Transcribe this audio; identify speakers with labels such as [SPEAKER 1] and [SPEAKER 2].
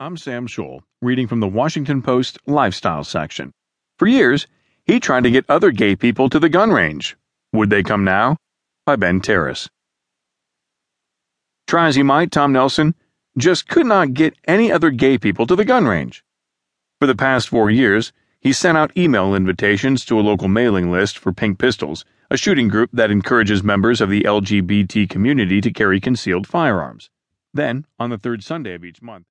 [SPEAKER 1] I'm Sam Scholl, reading from the Washington Post lifestyle section. For years, he tried to get other gay people to the gun range. Would they come now? By Ben Terris. Try as he might, Tom Nelson just could not get any other gay people to the gun range. For the past four years, he sent out email invitations to a local mailing list for Pink Pistols, a shooting group that encourages members of the LGBT community to carry concealed firearms. Then, on the third Sunday of each month,